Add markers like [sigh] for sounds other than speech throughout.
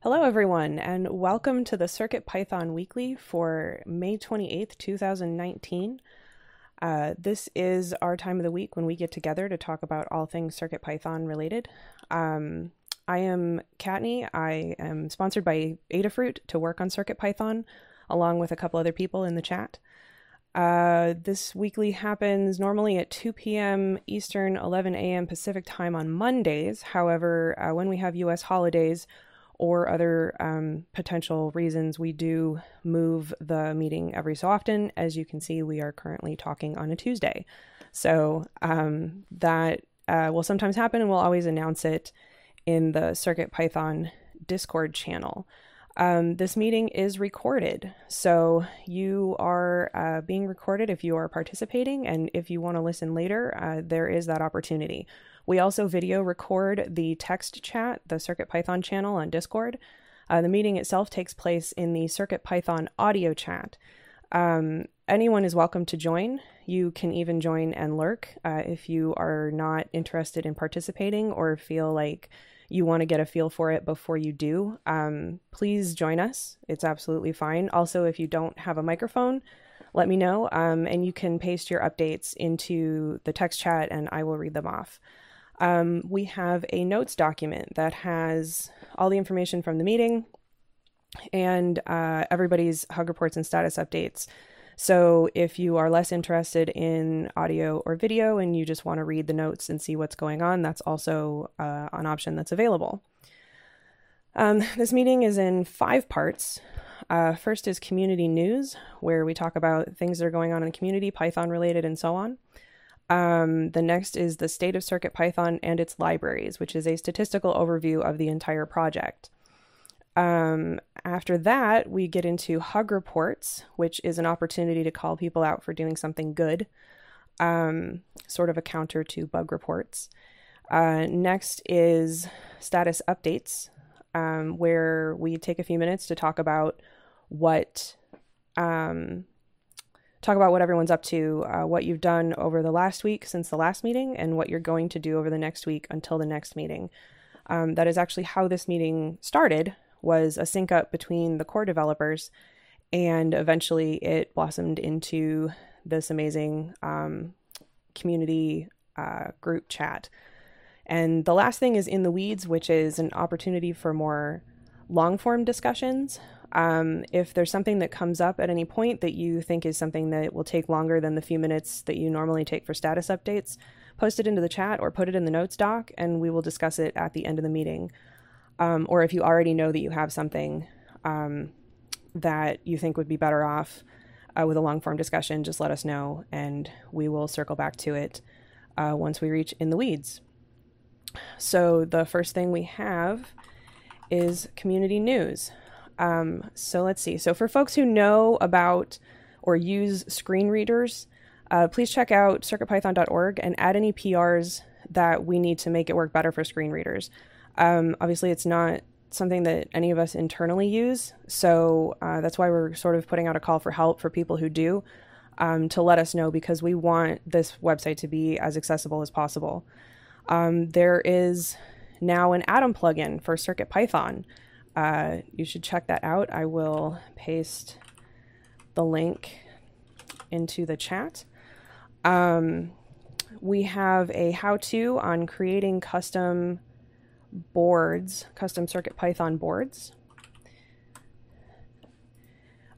Hello, everyone, and welcome to the Circuit Python Weekly for May 28th, 2019. Uh, this is our time of the week when we get together to talk about all things Circuit Python related. Um, I am Kattni. I am sponsored by Adafruit to work on Circuit Python, along with a couple other people in the chat. Uh, this weekly happens normally at 2 p.m. Eastern, 11 a.m. Pacific time on Mondays. However, uh, when we have U.S. holidays, or other um, potential reasons, we do move the meeting every so often. As you can see, we are currently talking on a Tuesday. So um, that uh, will sometimes happen, and we'll always announce it in the Circuit Python Discord channel. Um, this meeting is recorded, so you are uh, being recorded if you are participating, and if you want to listen later, uh, there is that opportunity. We also video record the text chat, the CircuitPython channel on Discord. Uh, the meeting itself takes place in the CircuitPython audio chat. Um, anyone is welcome to join. You can even join and lurk uh, if you are not interested in participating or feel like you want to get a feel for it before you do. Um, please join us. It's absolutely fine. Also, if you don't have a microphone, let me know um, and you can paste your updates into the text chat and I will read them off um, we have a notes document that has all the information from the meeting and uh, everybody's hug reports and status updates. So if you are less interested in audio or video and you just want to read the notes and see what's going on, that's also uh, an option that's available. Um, this meeting is in five parts. Uh, first is community news, where we talk about things that are going on in the community, Python related, and so on. Um, the next is the state of Circuit Python and its libraries, which is a statistical overview of the entire project. Um, after that, we get into Hug Reports, which is an opportunity to call people out for doing something good, um, sort of a counter to bug reports. Uh, next is Status Updates, um, where we take a few minutes to talk about what um, talk about what everyone's up to, uh, what you've done over the last week since the last meeting, and what you're going to do over the next week until the next meeting. Um, that is actually how this meeting started. Was a sync up between the core developers, and eventually it blossomed into this amazing um, community uh, group chat. And the last thing is in the weeds, which is an opportunity for more long form discussions um, if there's something that comes up at any point that you think is something that will take longer than the few minutes that you normally take for status updates, post it into the chat or put it in the notes doc, and we will discuss it at the end of the meeting. Um, or if you already know that you have something um, that you think would be better off uh, with a long form discussion, just let us know, and we will circle back to it uh, once we reach in the weeds. So, the first thing we have is community news. Um, so let's see. So for folks who know about or use screen readers, uh, please check out circuitpython.org and add any PRs that we need to make it work better for screen readers. Um, obviously, it's not something that any of us internally use, so uh, that's why we're sort of putting out a call for help for people who do um, to let us know because we want this website to be as accessible as possible. Um, there is now an Atom plugin for CircuitPython uh, you should check that out. I will paste the link into the chat. Um, we have a how-to on creating custom boards, custom Circuit Python boards.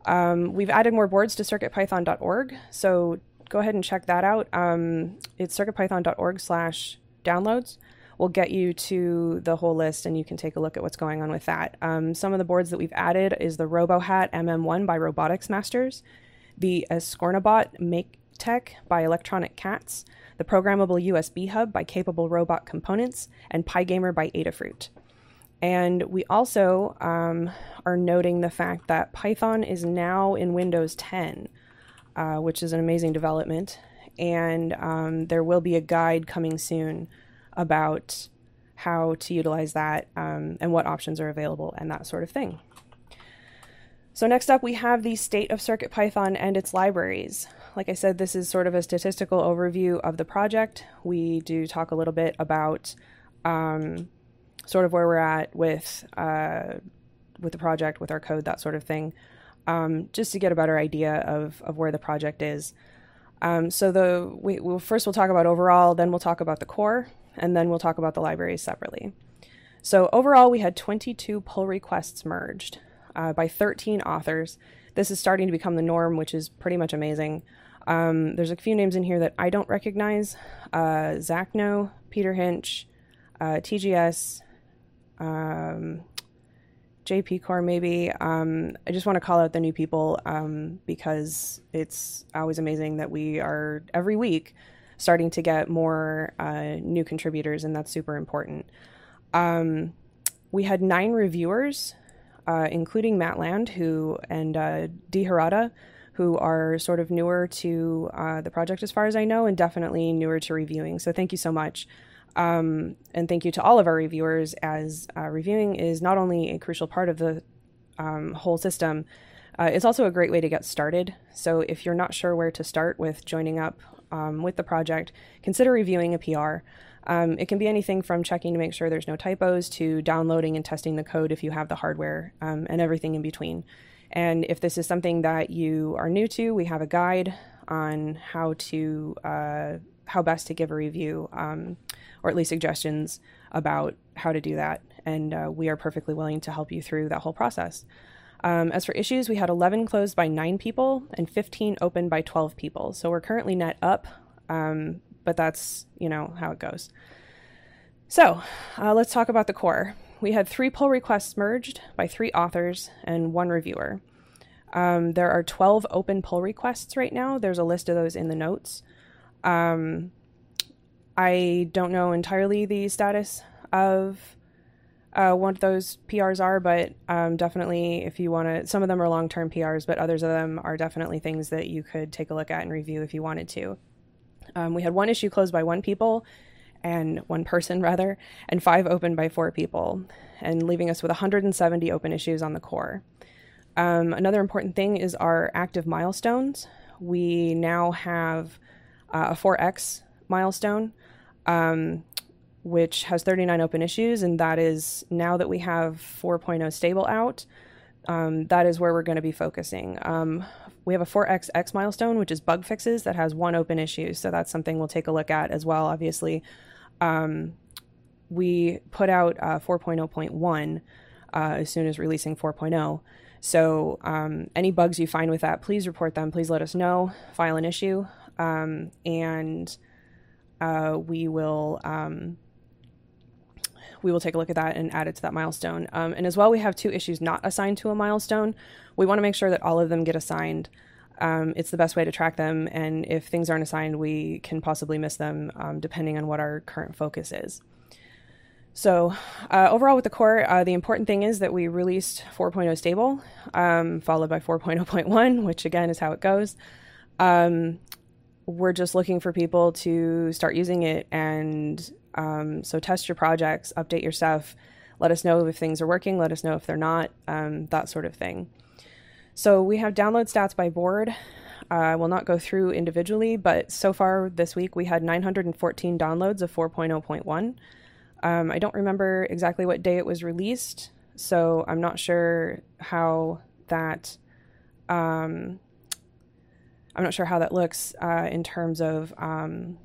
Um, we've added more boards to circuitpython.org, so go ahead and check that out. Um, it's circuitpython.org slash downloads will get you to the whole list and you can take a look at what's going on with that. Um, some of the boards that we've added is the RoboHat MM1 by Robotics Masters, the Escornabot Make Tech by Electronic Cats, the Programmable USB Hub by Capable Robot Components, and PyGamer by Adafruit. And we also um, are noting the fact that Python is now in Windows 10, uh, which is an amazing development. And um, there will be a guide coming soon about how to utilize that um, and what options are available and that sort of thing. So next up, we have the state of CircuitPython and its libraries. Like I said, this is sort of a statistical overview of the project. We do talk a little bit about um, sort of where we're at with uh, with the project, with our code, that sort of thing, um, just to get a better idea of, of where the project is. Um, so the we will first we'll talk about overall, then we'll talk about the core, and then we'll talk about the libraries separately. So overall, we had 22 pull requests merged uh, by 13 authors. This is starting to become the norm, which is pretty much amazing. Um, there's a few names in here that I don't recognize: uh, Zacno, Peter Hinch, uh, TGS, um, JP Core, maybe. Um, I just want to call out the new people um, because it's always amazing that we are every week starting to get more uh, new contributors, and that's super important. Um, we had nine reviewers, uh, including Matt Land, who and uh, who are sort of newer to uh, the project as far as I know, and definitely newer to reviewing. So thank you so much. Um, and thank you to all of our reviewers, as uh, reviewing is not only a crucial part of the um, whole system, uh, it's also a great way to get started. So if you're not sure where to start with joining up um, with the project, consider reviewing a PR. Um, it can be anything from checking to make sure there's no typos to downloading and testing the code if you have the hardware um, and everything in between. And if this is something that you are new to, we have a guide on how to uh, how best to give a review, um, or at least suggestions about how to do that. And uh, we are perfectly willing to help you through that whole process. Um, as for issues, we had 11 closed by nine people and 15 open by 12 people. So we're currently net up, um, but that's you know how it goes. So uh, let's talk about the core. We had three pull requests merged by three authors and one reviewer. Um, there are 12 open pull requests right now. There's a list of those in the notes. Um, I don't know entirely the status of uh, what those PRs are, but um, definitely if you want to, some of them are long term PRs, but others of them are definitely things that you could take a look at and review if you wanted to. Um, we had one issue closed by one people and one person [laughs] rather, and five open by four people, and leaving us with 170 open issues on the core. Um, another important thing is our active milestones. We now have uh, a 4x milestone, um, which has 39 open issues, and that is now that we have 4.0 stable out. Um, that is where we're going to be focusing. Um, we have a 4xx milestone, which is bug fixes that has one open issue. So that's something we'll take a look at as well, obviously. Um, we put out uh, 4.0.1 uh, as soon as releasing 4.0. So um, any bugs you find with that, please report them. Please let us know. File an issue, um, and uh, we will um, we will take a look at that and add it to that milestone. Um, and as well, we have two issues not assigned to a milestone. We want to make sure that all of them get assigned. Um, it's the best way to track them, and if things aren't assigned, we can possibly miss them um, depending on what our current focus is. So, uh, overall, with the core, uh, the important thing is that we released 4.0 stable, um, followed by 4.0.1, which again is how it goes. Um, we're just looking for people to start using it and um, so test your projects, update your stuff, let us know if things are working, let us know if they're not, um, that sort of thing. So we have download stats by board. Uh, I will not go through individually, but so far this week we had 914 downloads of 4.0.1. Um, I don't remember exactly what day it was released, so I'm not sure how that. Um, I'm not sure how that looks uh, in terms of um,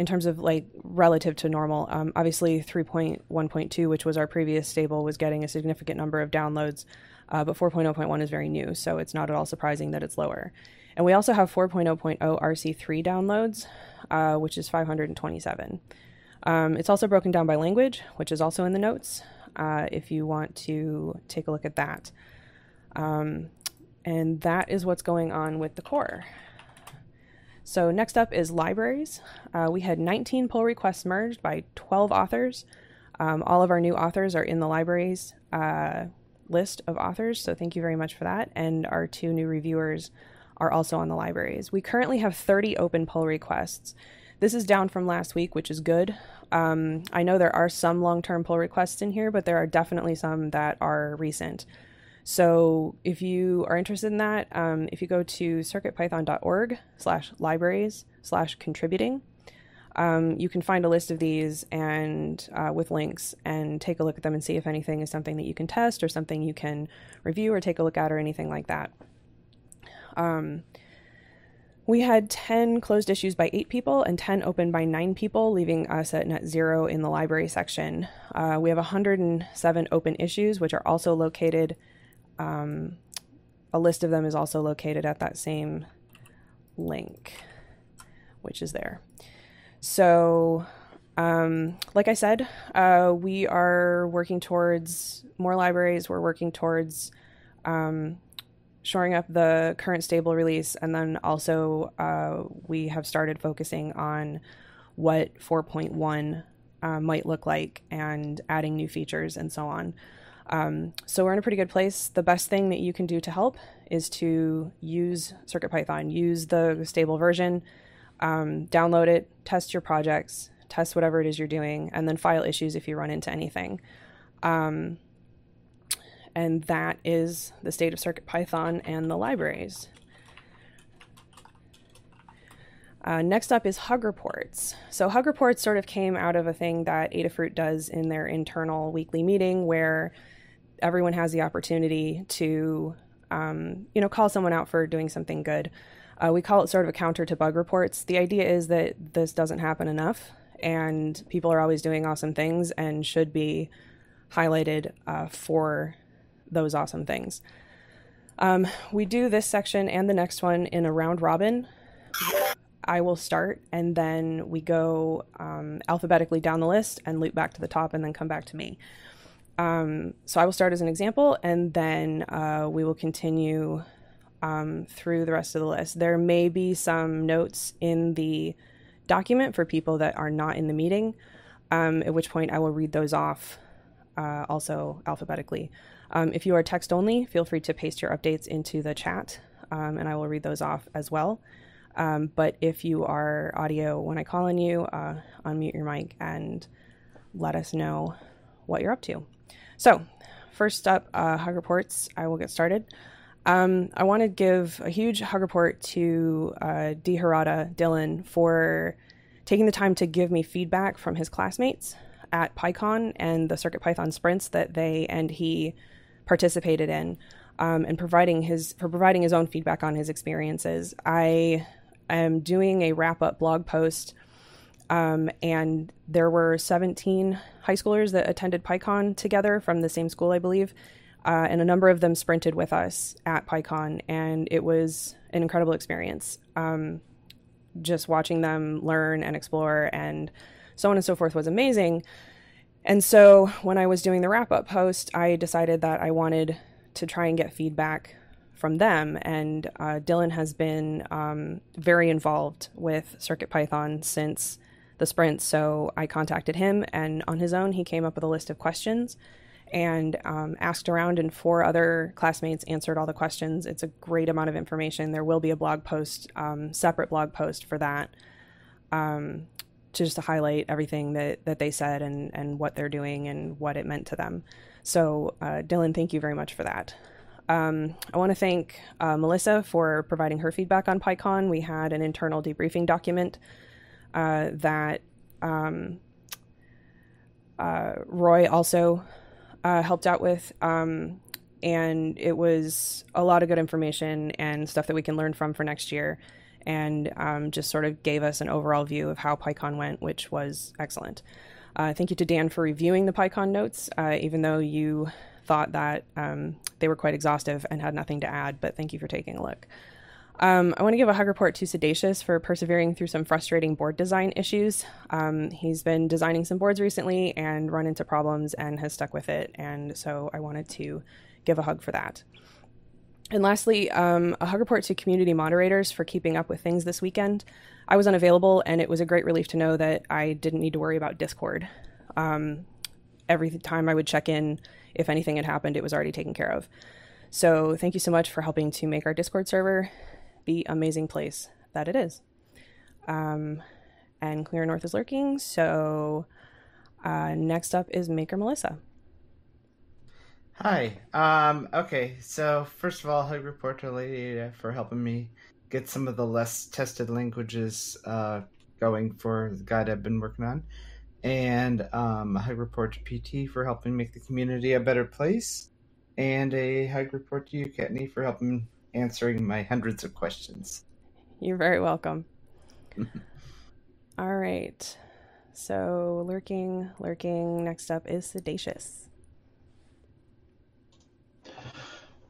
in terms of like relative to normal. Um, obviously, 3.1.2, which was our previous stable, was getting a significant number of downloads, uh, but 4.0.1 is very new, so it's not at all surprising that it's lower. And we also have 4.0.0 RC3 downloads, uh, which is 527. Um, it's also broken down by language, which is also in the notes uh, if you want to take a look at that. Um, and that is what's going on with the core. So next up is libraries. Uh, we had 19 pull requests merged by 12 authors. Um, all of our new authors are in the libraries uh, list of authors, so thank you very much for that. And our two new reviewers are also on the libraries. We currently have 30 open pull requests. This is down from last week, which is good. Um, I know there are some long term pull requests in here, but there are definitely some that are recent. So if you are interested in that, um, if you go to circuitpython.org slash libraries slash contributing, Um, you can find a list of these and uh, with links and take a look at them and see if anything is something that you can test or something you can review or take a look at or anything like that. Um, we had 10 closed issues by eight people and 10 open by nine people, leaving us at net zero in the library section. Uh, we have 107 open issues, which are also located. Um, a list of them is also located at that same link, which is there. So, um, like I said, uh, we are working towards more libraries. We're working towards um, shoring up the current stable release, and then also uh, we have started focusing on what 4.1 uh, might look like and adding new features and so on. Um, so we're in a pretty good place. The best thing that you can do to help is to use CircuitPython, use the stable version, um, download it, test your projects, test whatever it is you're doing, and then file issues if you run into anything. Um, and that is the state of CircuitPython and the libraries. Uh, next up is Hug Reports. So Hug Reports sort of came out of a thing that Adafruit does in their internal weekly meeting where everyone has the opportunity to, um, you know, call someone out for doing something good. Uh, we call it sort of a counter to bug reports. The idea is that this doesn't happen enough, and people are always doing awesome things and should be highlighted uh, for those awesome things. Um, we do this section and the next one in a round robin. I will start, and then we go um, alphabetically down the list and loop back to the top, and then come back to me. Um, so I will start as an example, and then uh, we will continue um, through the rest of the list. There may be some notes in the document for people that are not in the meeting, um, at which point I will read those off uh, also alphabetically. Um, if you are text only, feel free to paste your updates into the chat, um, and I will read those off as well. Um, but if you are audio, when I call on you, uh, unmute your mic and let us know what you're up to. So, first up, uh, hug reports. I will get started. Um, I want to give a huge hug report to uh. Herrada Dylan for taking the time to give me feedback from his classmates at PyCon and the CircuitPython sprints that they and he participated in, um, and providing his for providing his own feedback on his experiences. I am doing a wrap up blog post, um, and there were 17 high schoolers that attended PyCon together from the same school, I believe. Uh, and a number of them sprinted with us at PyCon, and it was an incredible experience. Um, just watching them learn and explore and so on and so forth was amazing. And so when I was doing the wrap up post, I decided that I wanted to try and get feedback from them. And uh, Dylan has been um, very involved with CircuitPython since the sprint. So I contacted him, and on his own, he came up with a list of questions and um, asked around, and four other classmates answered all the questions. It's a great amount of information. There will be a blog post, um, separate blog post for that. Um, to just to highlight everything that, that they said and, and what they're doing and what it meant to them. So, uh, Dylan, thank you very much for that. Um, I want to thank uh, Melissa for providing her feedback on PyCon. We had an internal debriefing document uh, that um, uh, Roy also uh, helped out with. Um, and it was a lot of good information and stuff that we can learn from for next year and um, just sort of gave us an overall view of how PyCon went, which was excellent. Uh, thank you to Dan for reviewing the PyCon notes, uh, even though you thought that um, they were quite exhaustive and had nothing to add, but thank you for taking a look. Um, I want to give a hug report to siddacious for persevering through some frustrating board design issues. Um, he's been designing some boards recently and run into problems and has stuck with it, and so I wanted to give a hug for that. And lastly, um, a hug report to community moderators for keeping up with things this weekend. I was unavailable, and it was a great relief to know that I didn't need to worry about Discord. Um, every time I would check in, if anything had happened, it was already taken care of. So thank you so much for helping to make our Discord server the amazing place that it is. Um, and Clear North is lurking, so uh, next up is Maker Melissa. Hi. Um, okay, so first of all, hug report to Lady for helping me get some of the less tested languages uh, going for the guide I've been working on, and um, a hug report to PT for helping make the community a better place, and a hug report to you, Kattni, for helping answering my hundreds of questions. You're very welcome. [laughs] All right. So, lurking, lurking. Next up is siddacious.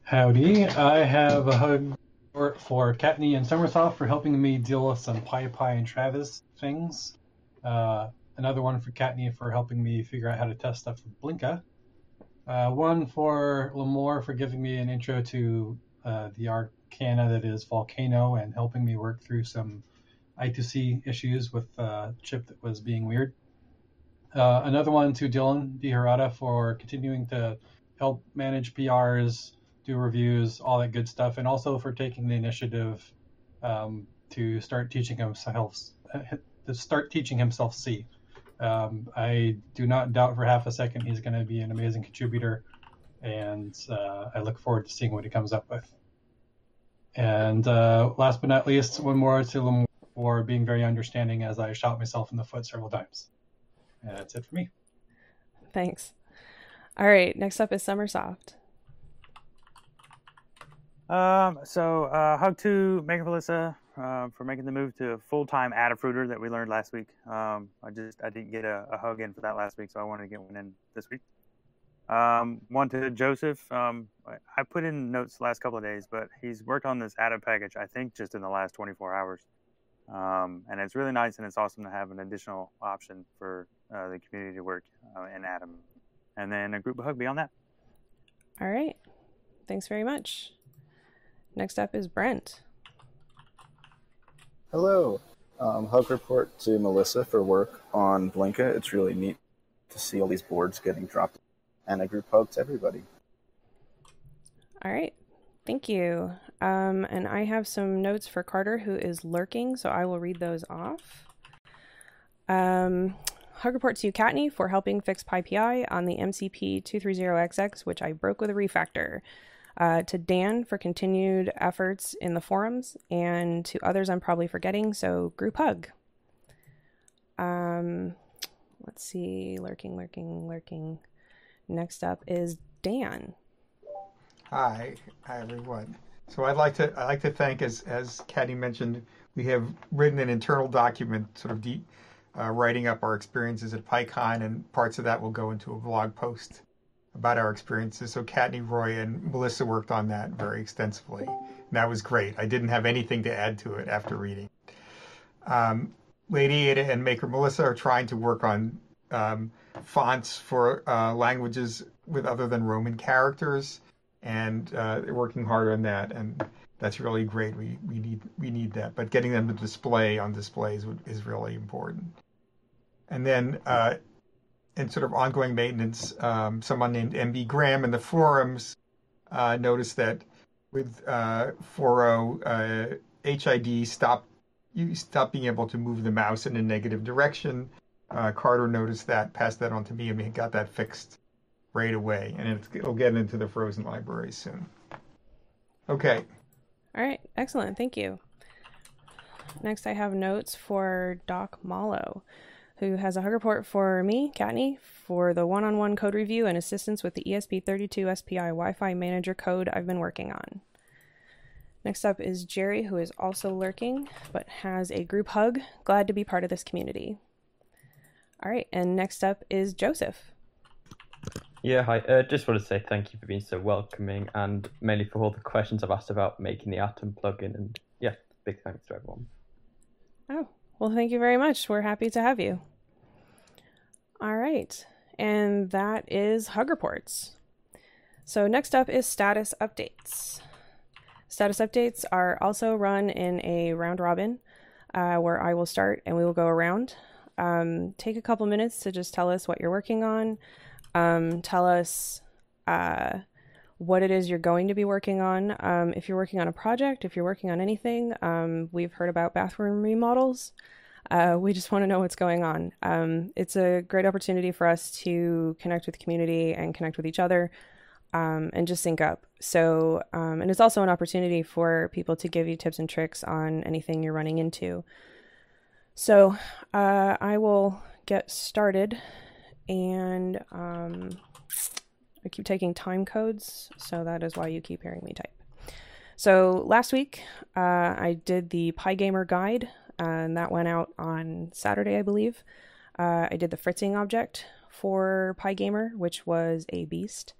Howdy. I have a hug for Kattni and sommersoft for helping me deal with some PyPy and Travis things. Uh, another one for Kattni for helping me figure out how to test stuff for Blinka. Uh, one for Limor for giving me an intro to uh, the arcana that is Volcano and helping me work through some I2C issues with uh, chip that was being weird. Uh, another one to Dylan DiHerata for continuing to help manage PRs, do reviews, all that good stuff, and also for taking the initiative um, to start teaching himself to start teaching himself C. Um, I do not doubt for half a second he's going to be an amazing contributor, and uh, I look forward to seeing what he comes up with. And uh, last but not least, one more to Limor for being very understanding as I shot myself in the foot several times. And that's it for me. Thanks. All right, next up is sommersoft. Um, so uh, hug to Maker Melissa uh, for making the move to full time Adafruiter that we learned last week. Um, I just I didn't get a, a, hug in for that last week, so I wanted to get one in this week. Um, one to Joseph. Um, I put in notes the last couple of days, but he's worked on this Atom package I think just in the last 24 hours, um, and it's really nice and it's awesome to have an additional option for uh, the community to work uh, in Atom, and then a group hug beyond that. All right, thanks very much. Next up is Brent. Hello. Um, hug report to Melissa for work on Blinka. It's really neat to see all these boards getting dropped. And a group hug to everybody. All right. Thank you. Um, and I have some notes for Carter, who is lurking, so I will read those off. Um, hug report to you, Kattni, for helping fix PyPI on the MCP 230XX, which I broke with a refactor uh, to Dan for continued efforts in the forums, and to others I'm probably forgetting, so group hug. Um, let's see, lurking, lurking, lurking. Next up is Dan. Hi, hi everyone. So I'd like to I'd like to thank, as as Kattni mentioned, we have written an internal document, sort of deep, uh, writing up our experiences at PyCon, and parts of that will go into a blog post about our experiences. So Kattni Roy, and Melissa worked on that very extensively. And that was great. I didn't have anything to add to it after reading. Um, Lady Ada and Maker Melissa are trying to work on um, fonts for uh, languages with other than Roman characters, and uh, they're working hard on that. And that's really great. We we need we need that, but getting them to display on displays is really important. And then uh, and sort of ongoing maintenance, um, someone named MB Graham in the forums uh, noticed that with uh, 4.0 uh, HID stopped you stop being able to move the mouse in a negative direction. Uh, Carter noticed that, passed that on to me, and we got that fixed right away. And it'll get into the frozen library soon. Okay. All right. Excellent. Thank you. Next, I have notes for Doc Mallow who has a hug report for me, Kattni, for the one on one code review and assistance with the ESP32 SPI Wi Fi manager code I've been working on. Next up is Jerry, who is also lurking but has a group hug. Glad to be part of this community. All right, and next up is Joseph. Yeah, hi. Uh, just want to say thank you for being so welcoming and mainly for all the questions I've asked about making the Atom plugin. And yeah, big thanks to everyone. Oh, well, thank you very much. We're happy to have you. All right. And that is Hug Reports. So next up is status updates. Status updates are also run in a round robin uh, where I will start and we will go around. Um, take a couple minutes to just tell us what you're working on. Um, tell us uh, what it is you're going to be working on. Um, if you're working on a project, if you're working on anything, um, we've heard about bathroom remodels. Uh, we just [laughs] want to know what's going on. Um, it's a great opportunity for us to connect with community and connect with each other um, and just sync up. So, um, and it's also an opportunity for people to give you tips and tricks on anything you're running into. So uh, I will get started, and um, I keep taking time codes, so that is why you keep hearing me type. So last week uh, I did the PyGamer guide, and that went out on Saturday, I believe. Uh, I did the fritzing object for PyGamer, which was a beast.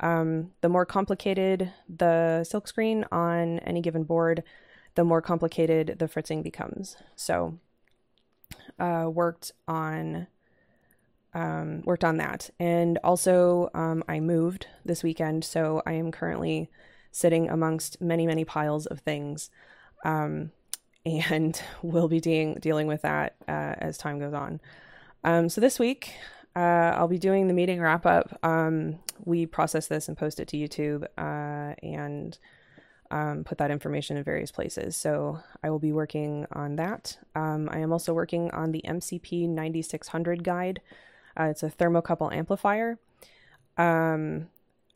Um, the more complicated the silkscreen on any given board, the more complicated the fritzing becomes. So, uh, worked on um, worked on that, and also um, I moved this weekend, so I am currently sitting amongst many many piles of things, um, [laughs] and will be de- dealing with that uh, as time goes on. Um, so this week uh, I'll be doing the meeting wrap up. Um, we process this and post it to YouTube uh, and um, put that information in various places. So I will be working on that. I am also working on the MCP 9600 guide. Uh, it's a thermocouple amplifier. Um,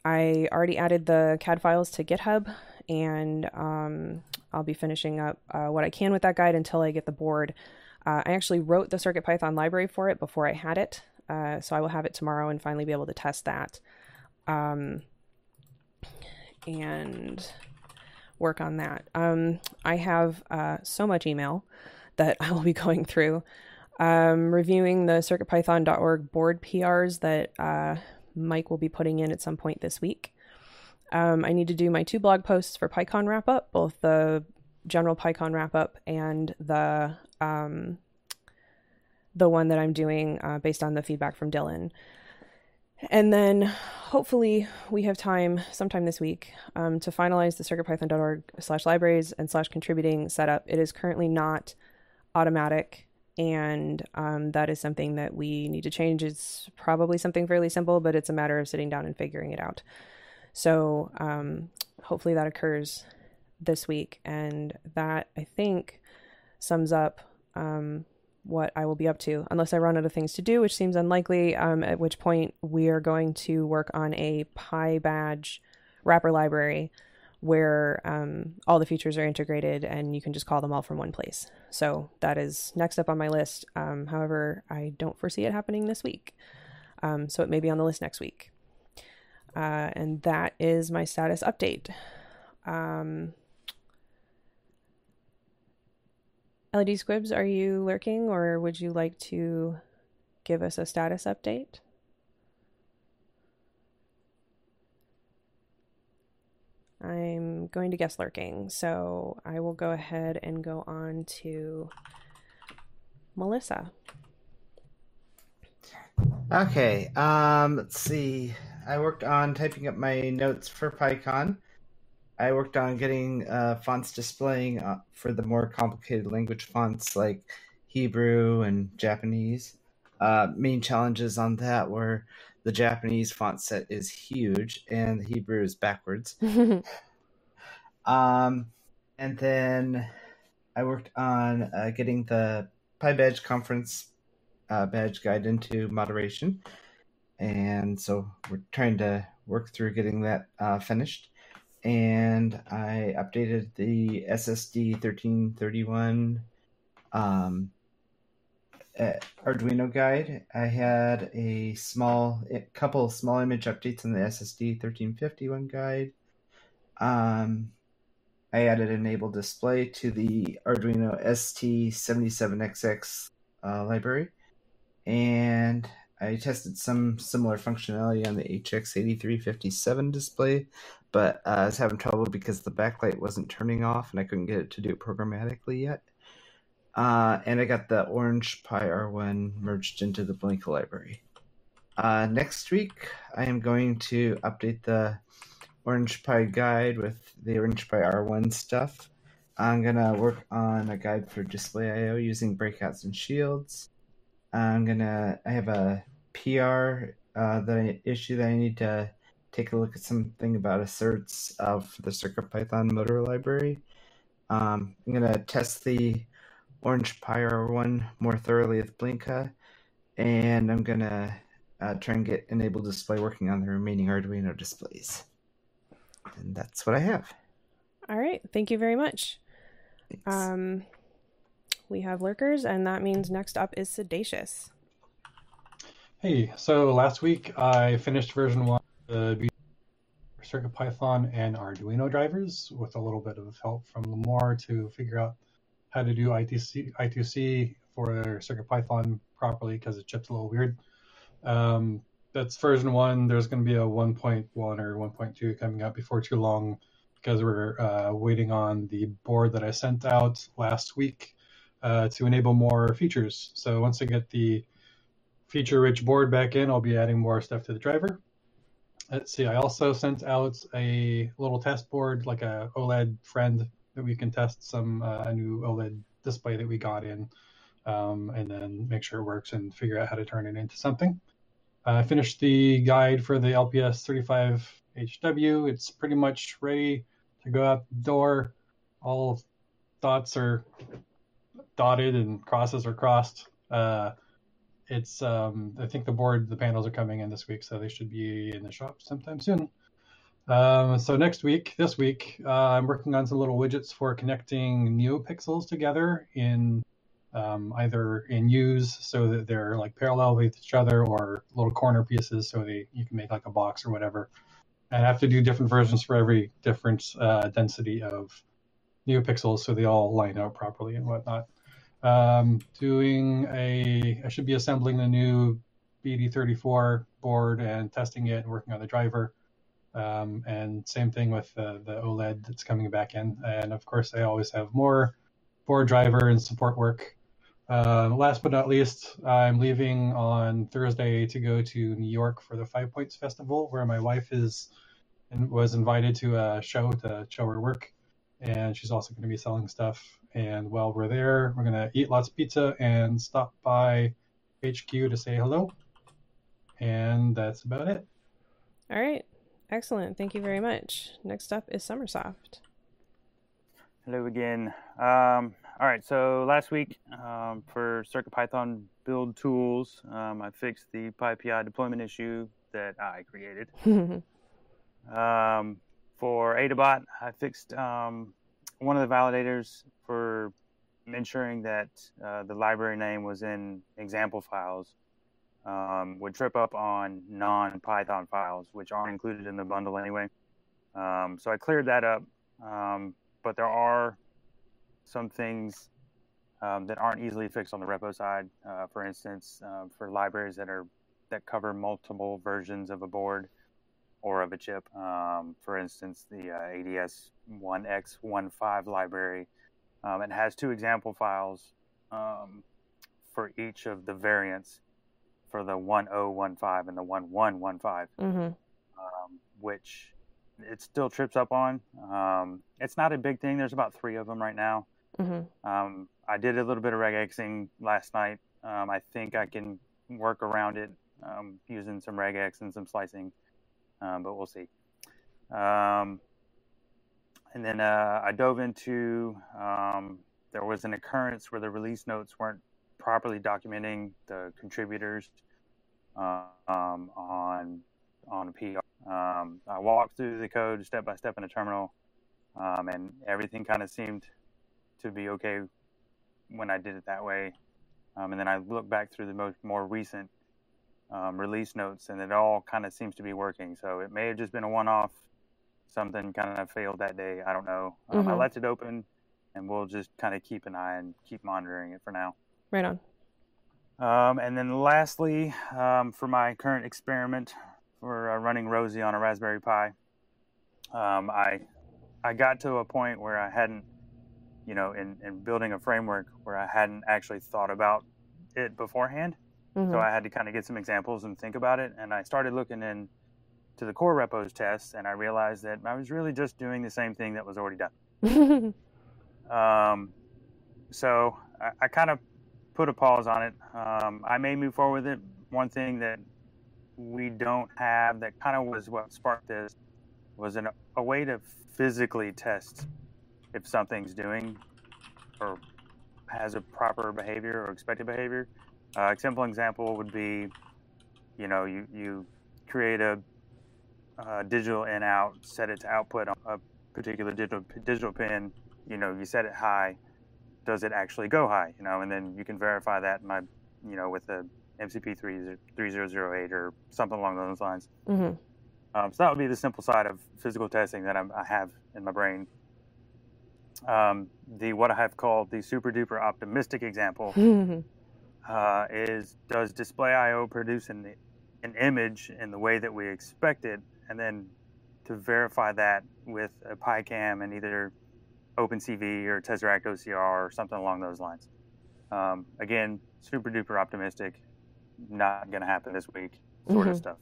I already added the CAD files to GitHub, and um, I'll be finishing up uh, what I can with that guide until I get the board. Uh, I actually wrote the CircuitPython library for it before I had it, uh, so I will have it tomorrow and finally be able to test that. Um, and work on that. Um, I have uh, so much email that [laughs] I will be going through. Um, reviewing the circuitpython.org board PRs that uh, Mike will be putting in at some point this week. Um, I need to do my two blog posts for PyCon wrap up, both the general PyCon wrap up and the um, the one that I'm doing uh, based on the feedback from Dylan. And then hopefully we have time sometime this week um, to finalize the circuitpython.org slash libraries and slash contributing setup. It is currently not automatic and um, that is something that we need to change. It's probably something fairly simple, but it's a matter of sitting down and figuring it out. So um, hopefully that occurs this week, and that I think sums up um, what I will be up to, unless I run out of things to do, which seems unlikely. Um, at which point we are going to work on a PyBadge wrapper library where um, all the features are integrated and you can just call them all from one place. So that is next up on my list. Um, however, I don't foresee it happening this week. Um, so it may be on the list next week. Uh, and that is my status update. Um, LED Squibs, are you lurking or would you like to give us a status update? I'm going to guess lurking, so I will go ahead and go on to Melissa. Okay, um, let's see. I worked on typing up my notes for PyCon. I worked on getting uh, fonts displaying uh, for the more complicated language fonts like Hebrew and Japanese. Uh, main challenges on that were the Japanese font set is huge and the Hebrew is backwards. [laughs] [laughs] um, and then I worked on uh, getting the PyBadge conference uh, badge guide into moderation. And so we're trying to work through getting that uh, finished. And I updated the SSD 1331 um, Arduino guide. I had a small, a couple small image updates in the SSD 1351 guide. Um, I added enable display to the Arduino ST77XX uh, library, and I tested some similar functionality on the HX8357 display, but uh, I was having trouble because the backlight wasn't turning off and I couldn't get it to do it programmatically yet. Uh, and I got the Orange Pi R1 merged into the Blinka library. Uh, next week, I am going to update the Orange Pi guide with the Orange Pi R1 stuff. I'm gonna work on a guide for display I/O using breakouts and shields. I'm gonna. I have a PR uh, that I issue that I need to take a look at something about asserts of the CircuitPython motor library. Um, I'm gonna test the Orange Pi R1 more thoroughly with Blinka, and I'm gonna uh, try and get enable display working on the remaining Arduino displays. And that's what I have. All right, thank you very much. Thanks. Um, we have lurkers, and that means next up is siddacious. Hey, so last week I finished version one of the CircuitPython and Arduino drivers with a little bit of help from Limor to figure out how to do ITC, I2C for CircuitPython properly because the chip's a little weird. Um, that's version one. There's going to be a 1.1 or 1.2 coming out before too long because we're uh, waiting on the board that I sent out last week uh, to enable more features. So once I get the feature-rich board back in, I'll be adding more stuff to the driver. Let's see. I also sent out a little test board, like a OLED friend that we can test some uh, a new OLED display that we got in, um, and then make sure it works and figure out how to turn it into something. I finished the guide for the LPS 35HW. It's pretty much ready to go out the door. All dots are dotted and crosses are crossed. Uh, it's um, I think the board, the panels are coming in this week, so they should be in the shop sometime soon. Um, so next week, this week, uh, I'm working on some little widgets for connecting NeoPixels together in um, either in use so that they're like parallel with each other, or little corner pieces so they you can make like a box or whatever. And I have to do different versions for every different uh, density of NeoPixels so they all line up properly and whatnot um, doing a, I should be assembling the new BD34 board and testing it and working on the driver. Um, and same thing with the, the OLED that's coming back in. And of course, I always have more board driver and support work. Uh, last but not least, I'm leaving on Thursday to go to New York for the Five Points Festival, where my wife is and was invited to a show to show her work, and she's also going to be selling stuff and while we're there, we're going to eat lots of pizza and stop by HQ to say hello. And that's about it. All right. Excellent. Thank you very much. Next up is sommersoft. Hello again. Um, all right, so last week um, for CircuitPython build tools, um, I fixed the PyPI deployment issue that I created. [laughs] Um, for Adabot, I fixed um, one of the validators for ensuring that uh, the library name was in example files um, would trip up on non-Python files, which aren't included in the bundle anyway. Um, so I cleared that up, um, but there are some things um, that aren't easily fixed on the repo side. Uh, for instance, uh, for libraries that are that cover multiple versions of a board, or of a chip. Um, for instance, the uh, ADS 1x15 library. It has two example files for each of the variants for the 1015 and the 1115, mm-hmm. Um, which it still trips up on. Um, it's not a big thing. There's about three of them right now. Mm-hmm. Um, I did a little bit of regexing last night. I think I can work around it using some regex and some slicing um, but we'll see. Um, and then uh, I dove into um, there was an occurrence where the release notes weren't properly documenting the contributors uh, um, on on PR. Um, I walked through the code step by step in a terminal, um, and everything kind of seemed to be okay when I did it that way. and then I looked back through the most more recent um, release notes, and it all kind of seems to be working. So it may have just been a one-off. Something kind of failed that day. I don't know. Um, mm-hmm. I left it open, and we'll just kind of keep an eye and keep monitoring it for now. Right on. Um, and then lastly, um, for my current experiment for uh, running Rosie on a Raspberry Pi, um, I I got to a point where I hadn't, you know, in, in building a framework where I hadn't actually thought about it beforehand. Mm-hmm. So I had to kind of get some examples and think about it. And I started looking in to the core repos tests, and I realized that I was really just doing the same thing that was already done. [laughs] um, so I, I kind of put a pause on it. Um, I may move forward with it. One thing that we don't have that kind of was what sparked this was an, a way to physically test if something's doing or has a proper behavior or expected behavior. Uh, a simple example would be, you know, you, you create a, a digital in out, set it to output on a particular digital digital pin. You know, you set it high. Does it actually go high? You know, and then you can verify that my, you know, with the MCP 3008 or something along those lines. Mm-hmm. Um, so that would be the simple side of physical testing that I'm, i have in my brain. Um, the what I have called the super duper optimistic example [laughs] uh, is does display IO produce an, an image in the way that we expect it, and then to verify that with a PyCam and either OpenCV or Tesseract OCR or something along those lines. Um, again, super duper optimistic, not going to happen this week, sort Mhm. of stuff.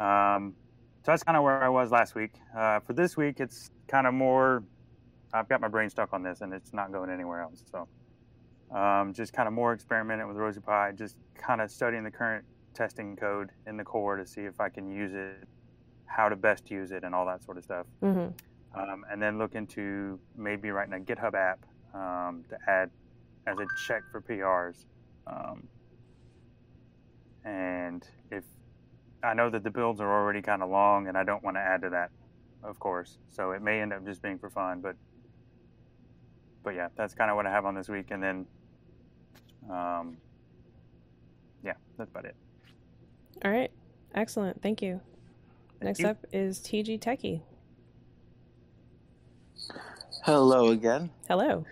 Um, so that's kind of where I was last week. Uh, for this week, it's kind of more. I've got my brain stuck on this, and it's not going anywhere else. So, um, just kind of more experimenting with RosiePi, just kind of studying the current testing code in the core to see if I can use it, how to best use it, and all that sort of stuff. Mm-hmm. Um, and then look into maybe writing a GitHub app um, to add as a check for PRs. Um, and if I know that the builds are already kind of long, and I don't want to add to that, of course. So it may end up just being for fun, but but yeah, that's kind of what I have on this week. And then, um, yeah, that's about it. All right. Excellent. Thank you. Thank Next you. up is TG Techie. Hello again. Hello.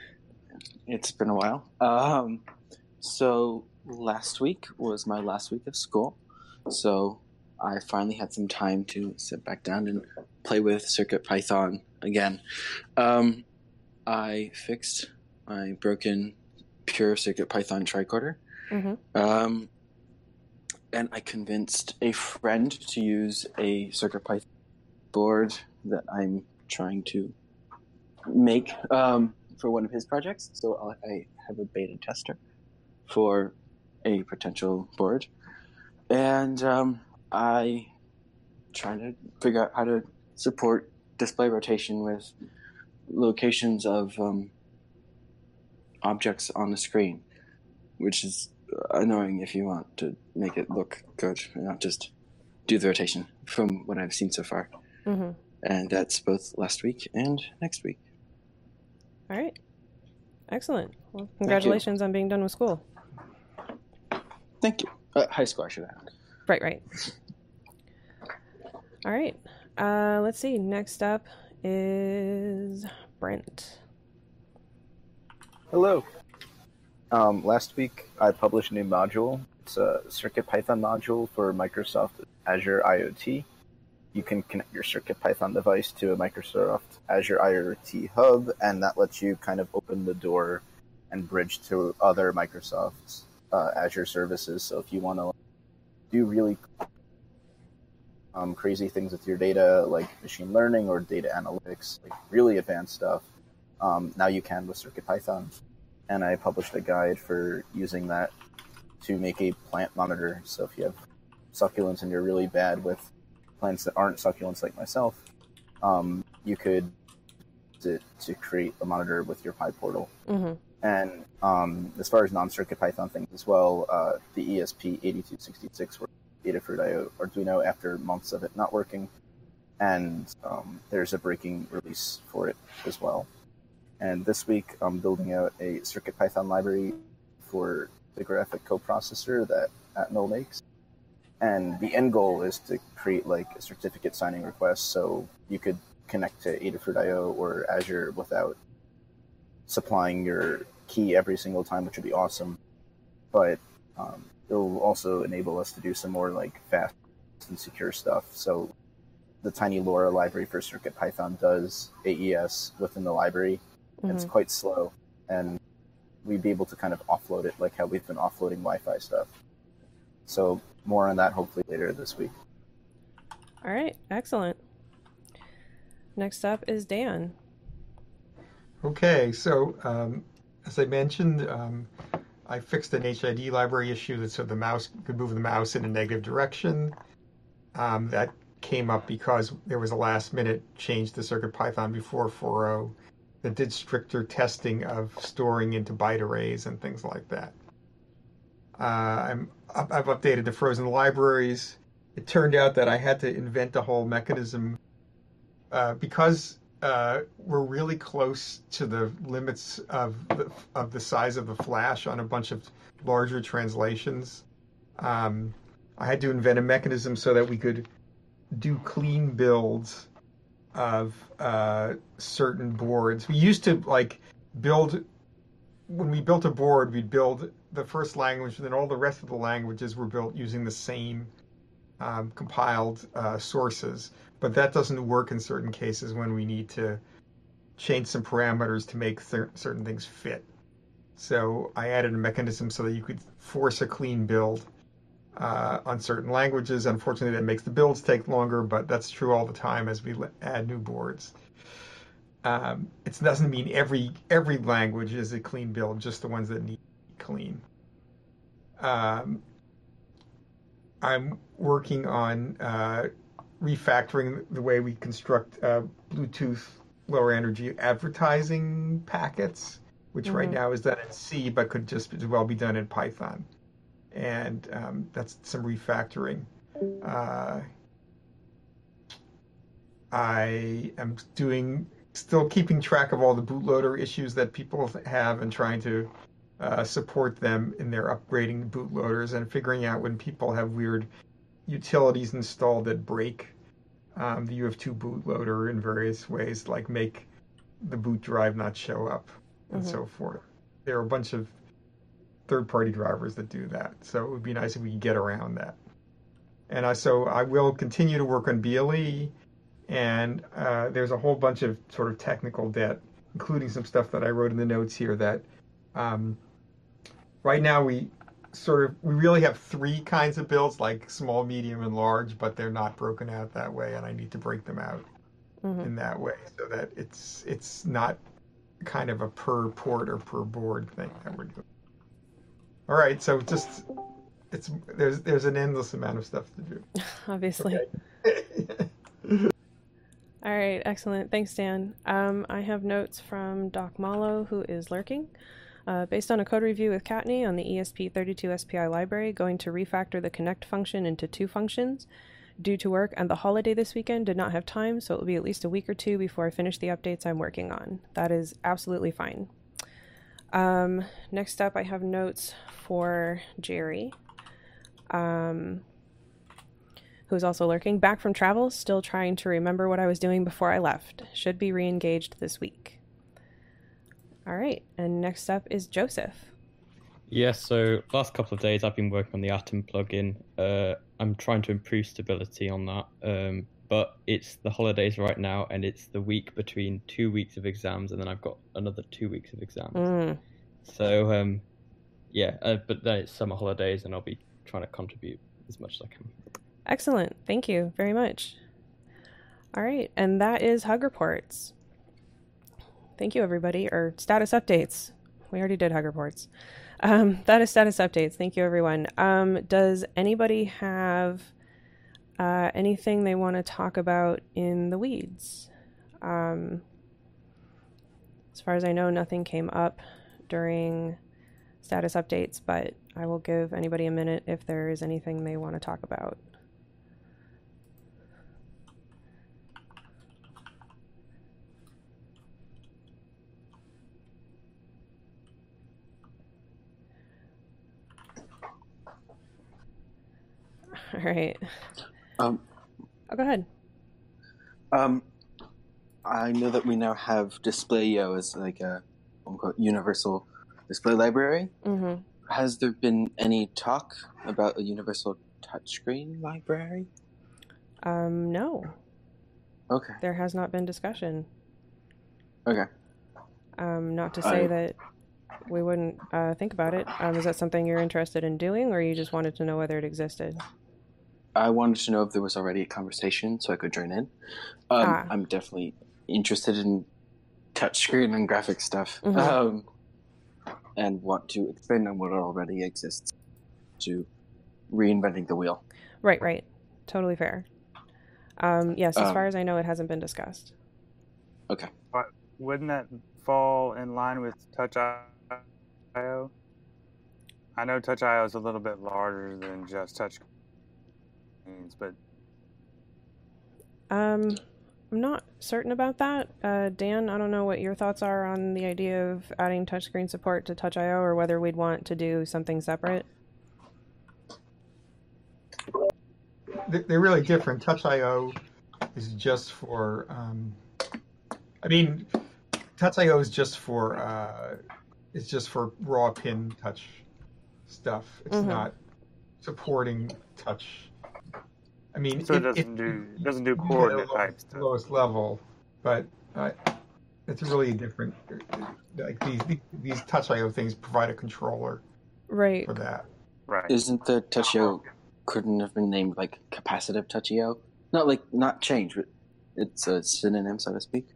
It's been a while. Um, so last week was my last week of school, so I finally had some time to sit back down and play with Circuit Python again. Um, I fixed my broken pure Circuit Python tricorder, Mm-hmm. um, and I convinced a friend to use a Circuit Python board that I'm trying to make um, for one of his projects. So I'll, I have a beta tester for a potential board, and um, I trying to figure out how to support display rotation with locations of um, objects on the screen, which is annoying if you want to make it look good and not just do the rotation from what I've seen so far. Mm-hmm. And that's both last week and next week. All right. Excellent. Well, congratulations on being done with school. Thank you. Uh, high school, I should add. Right, right. All right. Uh, let's see. Next up is Brent. Hello. Um, last week, I published a new module. It's a Circuit Python module for Microsoft Azure IoT. You can connect your CircuitPython device to a Microsoft Azure IoT hub, and that lets you kind of open the door and bridge to other Microsoft uh, Azure services. So if you want to do really um, crazy things with your data, like machine learning or data analytics, like really advanced stuff, um, now you can with CircuitPython and I published a guide for using that to make a plant monitor. So if you have succulents and you're really bad with plants that aren't succulents like myself, um, you could to, to create a monitor with your PyPortal. Mm-hmm. And um, as far as non-circuit Python things as well, uh, the ESP8266 worked Adafruit IO Arduino after months of it not working, and um, there's a breaking release for it as well. And this week, I'm building out a Circuit Python library for the graphic coprocessor that Atmel makes. And the end goal is to create like a certificate signing request so you could connect to Adafruit IO or Azure without supplying your key every single time, which would be awesome. But um, it'll also enable us to do some more like fast and secure stuff. So the tiny LoRa library for Circuit Python does AES within the library. and It's quite slow, and we'd be able to kind of offload it like how we've been offloading Wi-Fi stuff. So more on that hopefully later this week. All right. Excellent. Next up is Dan. Okay, so um, as I mentioned, um, I fixed an HID library issue that so the mouse could move the mouse in a negative direction. Um, that came up because there was a last minute change to CircuitPython before 4.0 that did stricter testing of storing into byte arrays and things like that. Uh, I'm, I've updated the frozen libraries. It turned out that I had to invent a whole mechanism uh, because uh, we're really close to the limits of the, of the size of the flash on a bunch of larger translations. Um, I had to invent a mechanism so that we could do clean builds of uh, certain boards. We used to like build when we built a board, we'd build the first language, and then all the rest of the languages were built using the same um, compiled uh, sources. But that doesn't work in certain cases when we need to change some parameters to make cer- certain things fit. So I added a mechanism so that you could force a clean build uh, on certain languages. Unfortunately, that makes the builds take longer, but that's true all the time as we add new boards. Um, it doesn't mean every every language is a clean build, just the ones that need clean. Um, I'm working on uh, refactoring the way we construct uh, Bluetooth lower energy advertising packets, which mm-hmm. right now is done in C, but could just as well be done in Python. And um, that's some refactoring. Uh, I am doing, still keeping track of all the bootloader issues that people have and trying to uh, support them in their upgrading bootloaders and figuring out when people have weird utilities installed that break um, the UF2 bootloader in various ways, like make the boot drive not show up and mm-hmm. so forth. There are a bunch of third-party drivers that do that, so it would be nice if we could get around that. And I, so I will continue to work on BLE, and uh, there's a whole bunch of sort of technical debt, including some stuff that I wrote in the notes here that um, right now we sort of we really have three kinds of builds like small medium and large but they're not broken out that way and i need to break them out mm-hmm. in that way so that it's it's not kind of a per port or per board thing that we're doing. All right so just it's there's there's an endless amount of stuff to do. [laughs] Obviously. [laughs] All right excellent. Thanks dan. Um, i have notes from docmollo who is lurking uh, based on a code review with Kattni on the ESP32 SPI library, going to refactor the connect function into two functions. Due to work and the holiday this weekend, did not have time, so it will be at least a week or two before I finish the updates I'm working on. That is absolutely fine. Um, next up, I have notes for Jerry, um, who's also lurking. Back from travel, still trying to remember what I was doing before I left. Should be re engaged this week. All right, and next up is Joseph. Yes, so last couple of days I've been working on the Atom plugin. Uh, I'm trying to improve stability on that, um, but it's the holidays right now, and it's the week between two weeks of exams, and then I've got another two weeks of exams. Mm. So, um, yeah, uh, but then it's summer holidays, and I'll be trying to contribute as much as I can. Excellent. Thank you very much. All right, and that is Hug Reports. Thank you, everybody. Or status updates. We already did hug reports. Um, that is status updates. Thank you, everyone. Um, does anybody have uh, anything they want to talk about in the weeds? Um, as far as I know, nothing came up during status updates, but I will give anybody a minute if there is anything they want to talk about. [laughs] All right. Um, oh, go ahead. Um, I know that we now have Display.io as like a quote, universal display library. Mm-hmm. Has there been any talk about a universal touchscreen library? Um, no. Okay. There has not been discussion. Okay. Um, not to say I... that we wouldn't uh, think about it. Um, is that something you're interested in doing, or you just wanted to know whether it existed? I wanted to know if there was already a conversation so I could join in. Um, ah. I'm definitely interested in touchscreen and graphic stuff, mm-hmm. um, and want to expand on what already exists to reinventing the wheel. Right, right, totally fair. Um, yes, as um, far as I know, it hasn't been discussed. Okay. But wouldn't that fall in line with Touch.io? I know Touch.io is a little bit larger than just Touch means, but um, I'm not certain about that. Uh, Dan, I don't know what your thoughts are on the idea of adding touchscreen support to Touch.io or whether we'd want to do something separate. They- They're really different. Touch.io is just for, um, I mean, Touch.io is just for, uh, it's just for raw pin touch stuff. It's Mhm. not supporting touch. I mean, So it doesn't do it doesn't do coordinate the type lowest, lowest level, but uh, it's really different. Like these these Touch.io things provide a controller Right. for that. Right. Isn't the Touchio couldn't have been named like capacitive Touchio? Not like not change, but it's a synonym, so to speak.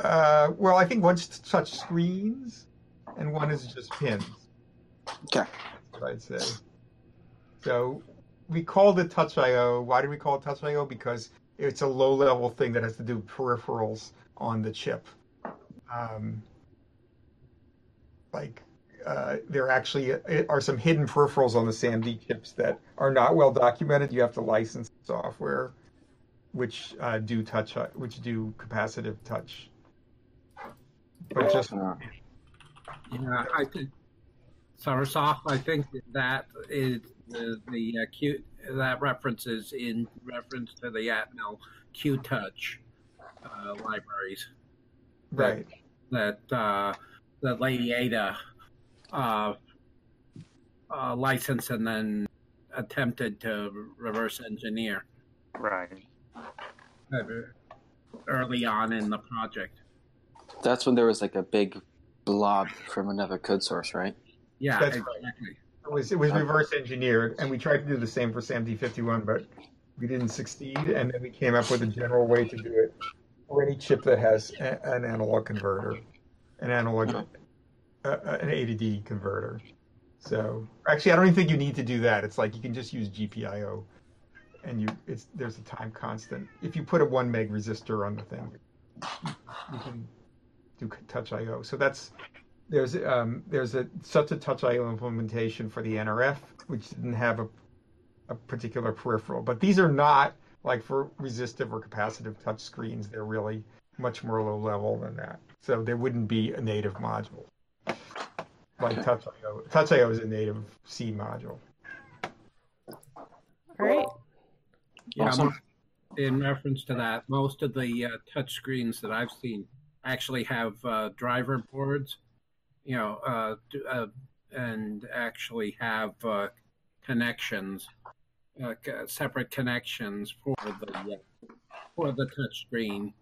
Uh, well, I think one's touch screens, and one is just pins. Okay. That's what I'd say. So we called it Touch.io. Why do we call it Touch.io? Because it's a low-level thing that has to do with peripherals on the chip. Um, like uh, there actually are some hidden peripherals on the SAMD chips that are not well documented. You have to license software which uh, do touch, which do capacitive touch. But just Uh, Yeah, I think sommersoft. I think that is the the uh, Q that reference is in reference to the Atmel Q Touch uh, libraries right. that uh, that Lady Ada uh, uh, licensed and then attempted to reverse engineer Right. early on in the project. that's when there was like a big blob from another code source, right? Yeah, That's right. It was it was reverse engineered, and we tried to do the same for SAMD51, but we didn't succeed. And then we came up with a general way to do it for any chip that has a, an analog converter, an analog, uh, uh, an A to D converter. So actually, I don't even think you need to do that. It's like you can just use GPIO, and you it's there's a time constant. If you put a one meg resistor on the thing, you can do touch IO. So that's there's um, there's a such a touch IO implementation for the NRF, which didn't have a, a particular peripheral. But these are not like for resistive or capacitive touch screens. They're really much more low level than that. So there wouldn't be a native module. Like touch IO. Touch IO is a native C module. All right. Yeah, Awesome. in reference to that, most of the uh, touch screens that I've seen actually have uh, driver boards, you know, uh, uh, and actually have uh, connections, uh, separate connections for the uh, for the touch screen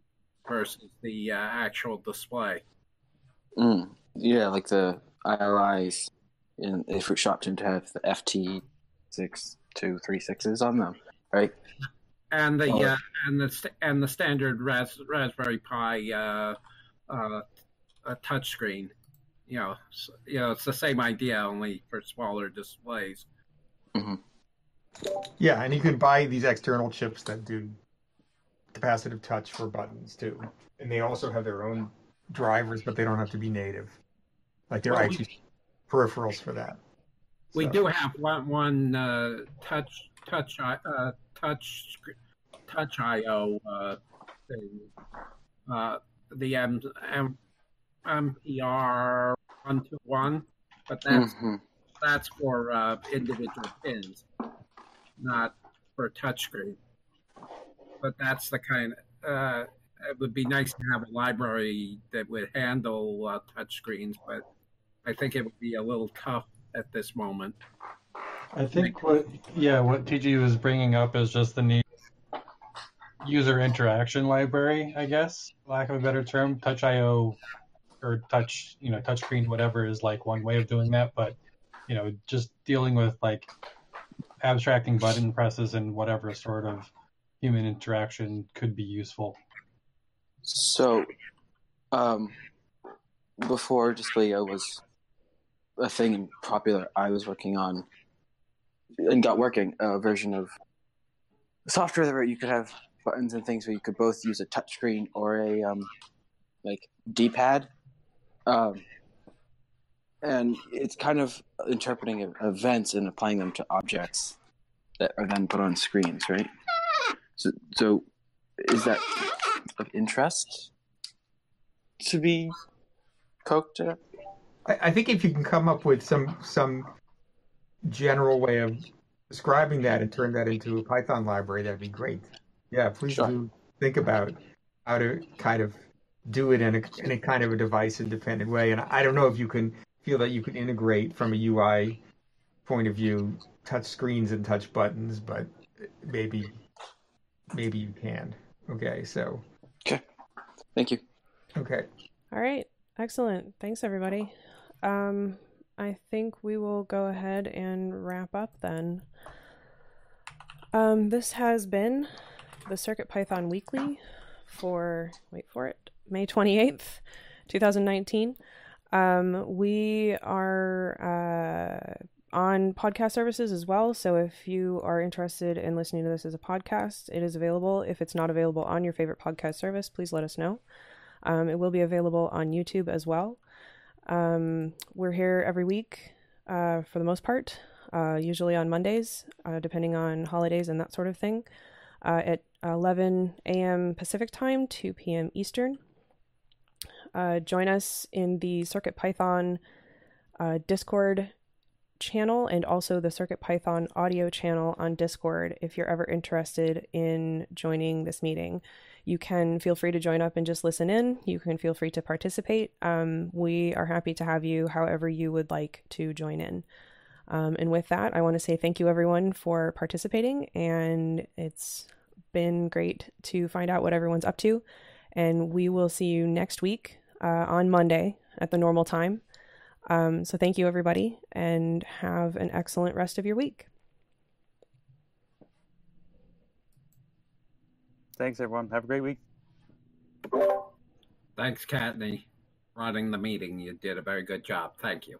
versus the uh, actual display. Mm. Yeah, like the ILIs in Adafruit shop tend to have the FT six two three sixes on them, right? and the Oh. uh, and the and the standard Ras- Raspberry Pi uh, uh, touchscreen. You know, s you know, it's the same idea, only for smaller displays. Yeah, and you can buy these external chips that do capacitive touch for buttons too. And they also have their own drivers, but they don't have to be native. Like they're Well, we- actually peripherals for that. We So- do have one one uh, touch touch uh, touch touch IO uh, thing. Uh, the M, M MPR one to one, but that's Mhm. that's for uh, individual pins, not for touchscreen. But that's the kind. Uh, it would be nice to have a library that would handle uh, touchscreens, but I think it would be a little tough at this moment. I think what, yeah, what TG was bringing up is just the need user interaction library, I guess, lack of a better term. Touch IO or touch, you know, touchscreen, whatever is like one way of doing that, but you know, just dealing with like abstracting button presses and whatever sort of human interaction could be useful. So, um, before displayio was a thing popular, I was working on and got working a version of software where you could have buttons and things where you could both use a touchscreen or a um, like D-pad, um, and it's kind of interpreting events and applying them to objects that are then put on screens, right? So, so is that of interest to be cooked up? I, I think if you can come up with some some general way of describing that and turn that into a Python library, that'd be great. Yeah, please Sure. do think about how to kind of do it in a in a kind of a device independent way. And I don't know if you can feel that you can integrate from a UI point of view touch screens and touch buttons, but maybe maybe you can. Okay, so okay, Thank you. okay. All right. Excellent. Thanks, everybody. Um, I think we will go ahead and wrap up then. Um, this has been the Circuit Python Weekly for, wait for it, May 28th, 2019. Um, we are uh, on podcast services as well. So if you are interested in listening to this as a podcast, it is available. If it's not available on your favorite podcast service, please let us know. Um, it will be available on YouTube as well. Um, we're here every week uh, for the most part, uh, usually on Mondays, uh, depending on holidays and that sort of thing, uh, at 11 a.m. Pacific time, 2 p.m. Eastern. Uh, join us in the Circuit Python uh, Discord channel and also the Circuit Python audio channel on Discord if you're ever interested in joining this meeting you can feel free to join up and just listen in. You can feel free to participate. Um, we are happy to have you however you would like to join in. Um, and with that, I want to say thank you everyone for participating. And it's been great to find out what everyone's up to. And we will see you next week uh, on Monday at the normal time. Um, so thank you everybody and have an excellent rest of your week. Thanks, everyone. Have a great week. Thanks, Kattni, running the meeting. You did a very good job. Thank you.